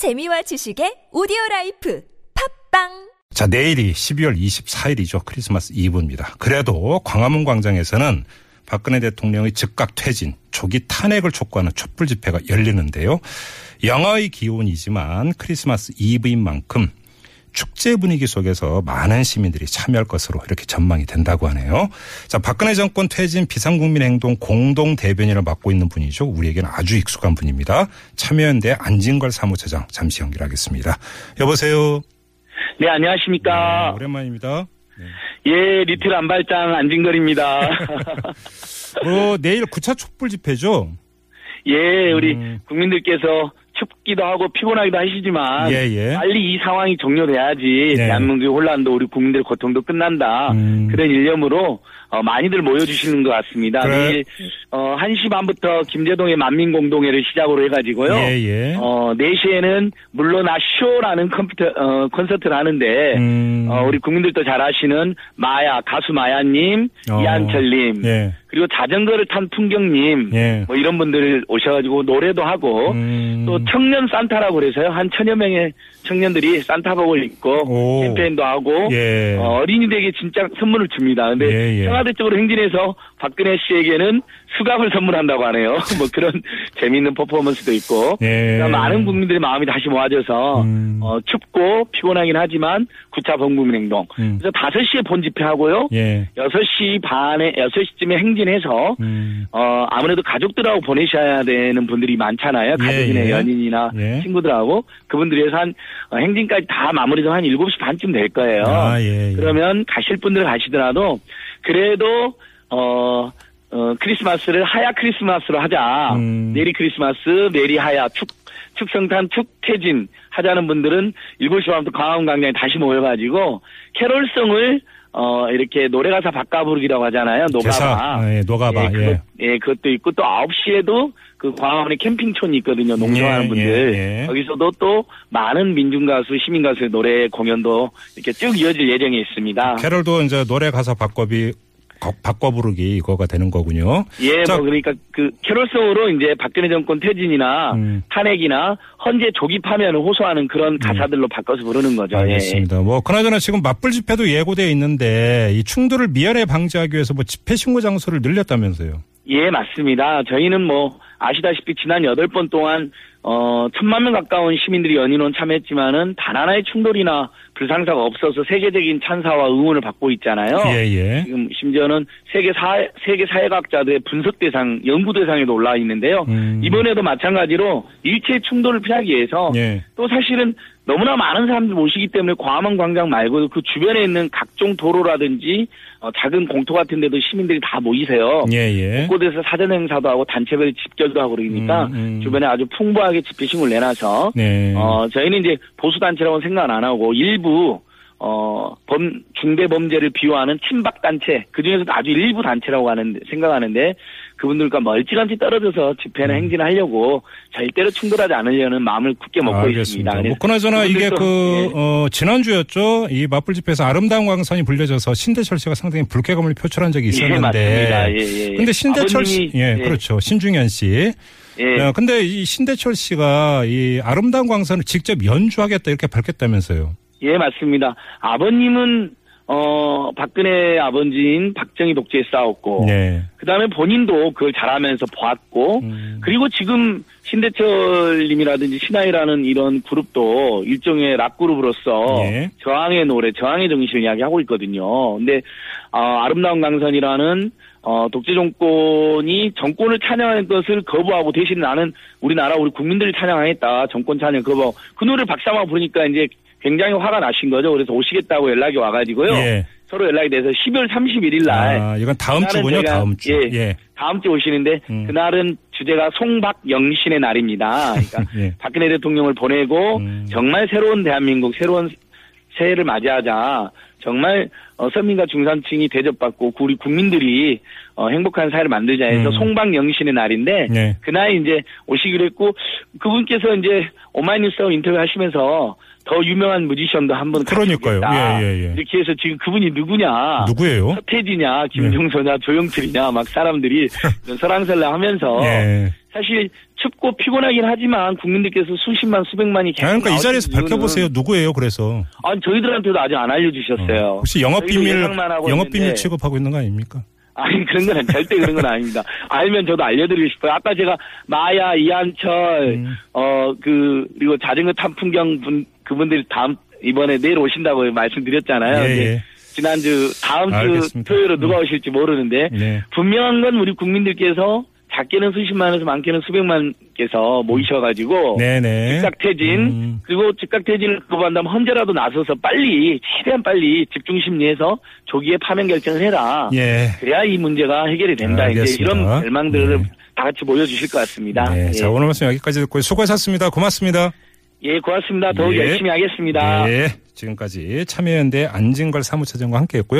재미와 지식의 오디오 라이프 팟빵 자, 내일이 12월 24일이죠. 크리스마스 이브입니다. 그래도 광화문 광장에서는 박근혜 대통령의 즉각 퇴진, 조기 탄핵을 촉구하는 촛불 집회가 열리는데요. 영하의 기온이지만 크리스마스 이브인 만큼 축제 분위기 속에서 많은 시민들이 참여할 것으로 이렇게 전망이 된다고 하네요. 자, 박근혜 정권 퇴진 비상국민행동 공동 대변인을 맡고 있는 분이죠. 우리에게는 아주 익숙한 분입니다. 참여연대 안진걸 사무처장 잠시 연결하겠습니다. 여보세요. 네, 안녕하십니까. 네, 오랜만입니다. 예, 리틀 안발장 안진걸입니다. 뭐 내일 9차 촛불 집회죠? 예, 우리 음. 국민들께서 춥기도 하고 피곤하기도 하시지만 예, 예. 빨리 이 상황이 종료돼야지 네. 대한민국의 혼란도 우리 국민들의 고통도 끝난다. 음. 그런 일념으로 어, 많이들 모여주시는 것 같습니다. 그래. 내일 어, 1시 반부터 김제동의 만민공동회를 시작으로 해가지고요. 예, 예. 어, 4시에는 물러나 쇼라는 컴퓨터, 어, 콘서트를 하는데, 음. 어, 우리 국민들도 잘 아시는 마야, 가수 마야님, 어. 이한철님, 예. 그리고 자전거를 탄 풍경님, 예. 뭐 이런 분들 오셔가지고 노래도 하고, 음. 또 청년 산타라고 그래서요. 한 천여 명의 청년들이 산타복을 입고 오. 캠페인도 하고 예. 어, 린이들에게 진짜 선물을 줍니다. 근데 예, 예. 청와대 쪽으로 행진해서 박근혜 씨에게는 수갑을 선물한다고 하네요. 뭐 그런 재미있는 퍼포먼스도 있고 예. 그러니까 많은 국민들의 마음이 다시 모아져서 음. 어, 춥고 피곤하긴 하지만 9차 범국민 행동 음. 그래서 5시에 본 집회하고요. 예. 6시 반에 6시쯤에 행진 해서 음. 어, 아무래도 가족들하고 보내셔야 되는 분들이 많잖아요. 예, 가족이나 예. 연인이나 예. 친구들하고. 그분들이 해서 한, 어, 행진까지 다 마무리도 한 7시 반쯤 될 거예요. 아, 예, 예. 그러면 가실 분들 가시더라도, 그래도, 어, 어, 크리스마스를 하야 크리스마스로 하자. 음. Merry Christmas, Merry 하야, 축, 축성탄, 축퇴진 하자는 분들은 7시 반부터 광화문 광장에 다시 모여가지고, 캐롤송을 어, 이렇게 노래 가사 바꿔 부르기라고 하잖아요. 노가바. 아, 예, 노가바. 예, 예. 그것, 예, 그것도 있고 또 9시에도 그 광화문에 캠핑촌이 있거든요. 농성하는 예, 분들. 예, 예. 거기서도 또 많은 민중가수, 시민가수의 노래 공연도 이렇게 쭉 이어질 예정에 있습니다. 캐럴도 이제 노래 가사 바꿔비 거- 바꿔 부르기 이거가 되는 거군요. 예, 자, 뭐 그러니까 그 캐롤송으로 이제 박근혜 정권 퇴진이나 음. 탄핵이나 헌재 조기 파면을 호소하는 그런 가사들로 바꿔서 부르는 거죠. 예. 알겠습니다. 뭐 그나저나 지금 맞불 집회도 예고돼 있는데 이 충돌을 미연에 방지하기 위해서 뭐 집회 신고 장소를 늘렸다면서요. 예, 맞습니다. 저희는 뭐 아시다시피 지난 여덟 번 동안 어 천만 명 가까운 시민들이 연인원 참여했지만은 단 하나의 충돌이나 불상사가 없어서 세계적인 찬사와 응원을 받고 있잖아요. 예, 예. 지금 심지어는 세계 사회 세계 사회학자들의 분석 대상 연구 대상에도 올라와 있는데요. 음. 이번에도 마찬가지로 일체 충돌을 피하기 위해서 예. 또 사실은 너무나 많은 사람들 모시기 때문에 광화문 광장 말고도 그 주변에 있는 각종 도로라든지 어, 작은 공터 같은 데도 시민들이 다 모이세요. 예, 예. 곳곳에서 사전 행사도 하고 단체별 집결 도 하고 그러니까 음, 음. 주변에 아주 풍부하게 집회신을 내놔서 네. 어 저희는 이제 보수 단체라고는 생각 안 하고 일부 어 범 중대 범죄를 비호하는 친박 단체 그 중에서도 아주 일부 단체라고 하는 생각하는데 그분들과 멀찌감치 떨어져서 집회나 행진하려고 절대로 충돌하지 않으려는 마음을 굳게 먹고 있습니다. 뭐 그래서 그나저나 이게 그 예. 어, 지난주였죠. 이 맞불 집회에서 아름다운 광선이 불려져서 신대철 씨가 상당히 불쾌감을 표출한 적이 예, 있었는데. 예, 예, 예. 근데 신대철 씨, 예, 예. 그렇죠. 신중현 씨. 예. 어, 근데 이 신대철 씨가 이 아름다운 광선을 직접 연주하겠다 이렇게 밝혔다면서요. 예, 맞습니다. 아버님은 어 박근혜 아버지인 박정희 독재에 싸웠고 네. 그 다음에 본인도 그걸 잘하면서 보았고 음. 그리고 지금 신대철님이라든지 신하이라는 이런 그룹도 일종의 락 그룹으로서 예. 저항의 노래, 저항의 정신을 이야기하고 있거든요. 근데 어, 아름다운 강산이라는 어, 독재 정권이 정권을 찬양하는 것을 거부하고 대신 나는 우리나라 우리 국민들을 찬양하겠다. 정권 찬양 거부. 그 노래를 박사마 부르니까 이제 굉장히 화가 나신 거죠. 그래서 오시겠다고 연락이 와가지고요. 예. 서로 연락이 돼서 12월 31일 날 아, 이건 다음 주군요. 제가- 다음 주. 예. 예. 다음 주에 오시는데 음. 그날은 주제가 송박영신의 날입니다. 그러니까 예. 박근혜 대통령을 보내고 음. 정말 새로운 대한민국, 새로운 새해를 맞이하자. 정말 어, 서민과 중산층이 대접받고 우리 국민들이 어, 행복한 사회를 만들자 해서 음. 송박영신의 날인데 네. 그날 이제 오시기로 했고 그분께서 이제 오마이뉴스하고 인터뷰 하시면서 더 유명한 뮤지션도 한분 그러니까요. 예, 예, 예. 이렇게 해서 지금 그분이 누구냐 누구예요? 서태지냐 김종서냐 조영철이냐 막 사람들이 설랑설랑 하면서 예. 사실 춥고 피곤하긴 하지만 국민들께서 수십만 수백만이 계속 그러니까 이 자리에서 밝혀보세요. 누구예요? 그래서 아니 저희들한테도 아직 안 알려주셨어요. 어, 혹시 영업 비밀 영업 비밀 취급하고 있는 거 아닙니까? 아니 그런 건 절대 그런 건 아닙니다. 알면 저도 알려드리고 싶어요. 아까 제가 마야 이한철 음. 어그 그리고 자전거 탄 풍경 분 그분들이 다음 이번에 내일 오신다고 말씀드렸잖아요. 예, 예. 지난주 다음 주 알겠습니다. 토요일에 누가 음. 오실지 모르는데 네. 분명한 건 우리 국민들께서 작게는 수십만에서 많게는 수백만께서 모이셔가지고 네네. 즉각퇴진 음. 그리고 즉각퇴진을 거부한다면 헌재라도 나서서 빨리 최대한 빨리 집중 심리해서 조기에 파면 결정을 해라. 예. 그래야 이 문제가 해결이 된다. 이제 알겠습니다. 이런 절망들을 네. 다 같이 보여주실 것 같습니다. 네. 예. 자, 오늘 말씀 여기까지 듣고 수고하셨습니다. 고맙습니다. 예, 고맙습니다. 더욱 예. 열심히 하겠습니다. 네. 지금까지 참여연대 안진걸 사무처장과 함께 했고요.